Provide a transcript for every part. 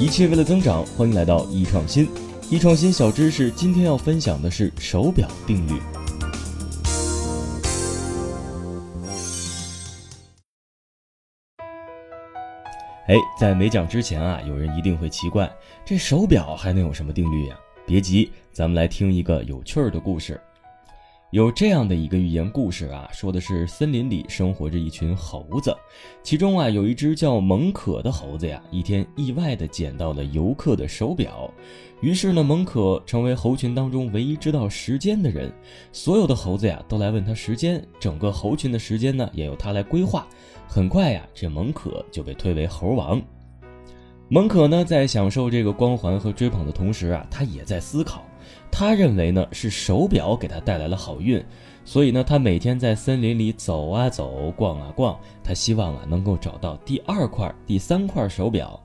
一切为了增长，欢迎来到易创新。易创新小知识，今天要分享的是手表定律。哎，在没讲之前啊，有人一定会奇怪，这手表还能有什么定律呀？别急，咱们来听一个有趣儿的故事。有这样的一个寓言故事啊，说的是森林里生活着一群猴子，其中啊有一只叫蒙可的猴子呀，一天意外的捡到了游客的手表，于是呢，蒙可成为猴群当中唯一知道时间的人，所有的猴子呀都来问他时间，整个猴群的时间呢也由他来规划。很快呀，这蒙可就被推为猴王。蒙可呢在享受这个光环和追捧的同时啊，他也在思考。他认为呢是手表给他带来了好运，所以呢他每天在森林里走啊走，逛啊逛，他希望啊能够找到第二块、第三块手表。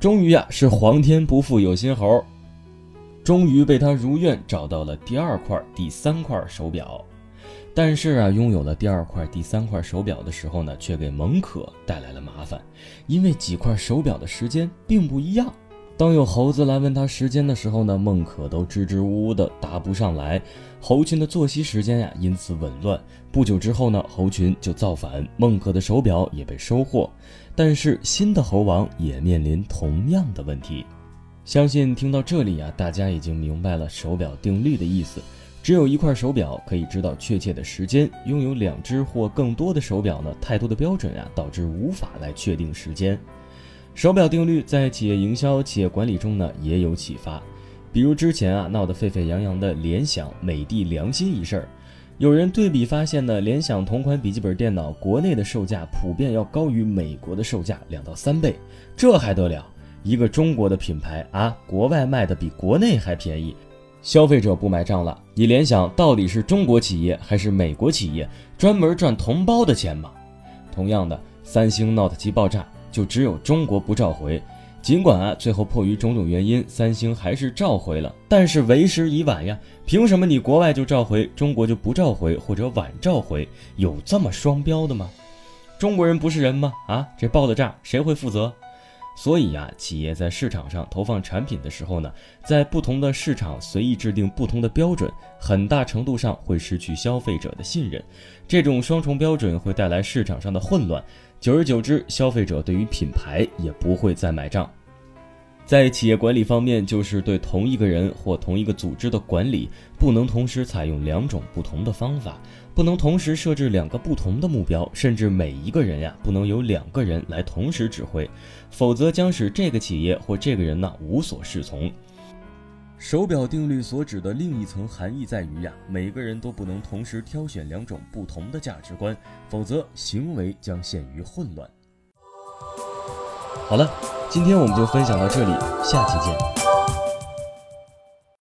终于啊是皇天不负有心猴，终于被他如愿找到了第二块、第三块手表。但是啊拥有了第二块、第三块手表的时候呢，却给蒙可带来了麻烦，因为几块手表的时间并不一样。当有猴子来问他时间的时候呢，孟可都支支吾吾的答不上来，猴群的作息时间呀因此紊乱。不久之后呢，猴群就造反，孟可的手表也被收获。但是新的猴王也面临同样的问题。相信听到这里啊，大家已经明白了手表定律的意思：只有一块手表可以知道确切的时间，拥有两只或更多的手表呢，太多的标准啊，导致无法来确定时间。手表定律在企业营销、企业管理中呢也有启发，比如之前啊闹得沸沸扬扬的联想美的良心一事儿，有人对比发现呢，联想同款笔记本电脑国内的售价普遍要高于美国的售价两到三倍，这还得了？一个中国的品牌啊，国外卖的比国内还便宜，消费者不买账了。你联想到底是中国企业还是美国企业，专门赚同胞的钱吗？同样的，三星 Note 七爆炸。就只有中国不召回，尽管啊，最后迫于种种原因，三星还是召回了，但是为时已晚呀！凭什么你国外就召回，中国就不召回或者晚召回？有这么双标的吗？中国人不是人吗？啊，这爆的炸谁会负责？所以呀，企业在市场上投放产品的时候呢，在不同的市场随意制定不同的标准，很大程度上会失去消费者的信任。这种双重标准会带来市场上的混乱，久而久之，消费者对于品牌也不会再买账。在企业管理方面，就是对同一个人或同一个组织的管理，不能同时采用两种不同的方法，不能同时设置两个不同的目标，甚至每一个人呀，不能有两个人来同时指挥，否则将使这个企业或这个人呢无所适从。手表定律所指的另一层含义在于呀，每个人都不能同时挑选两种不同的价值观，否则行为将陷于混乱。好了。今天我们就分享到这里，下期见。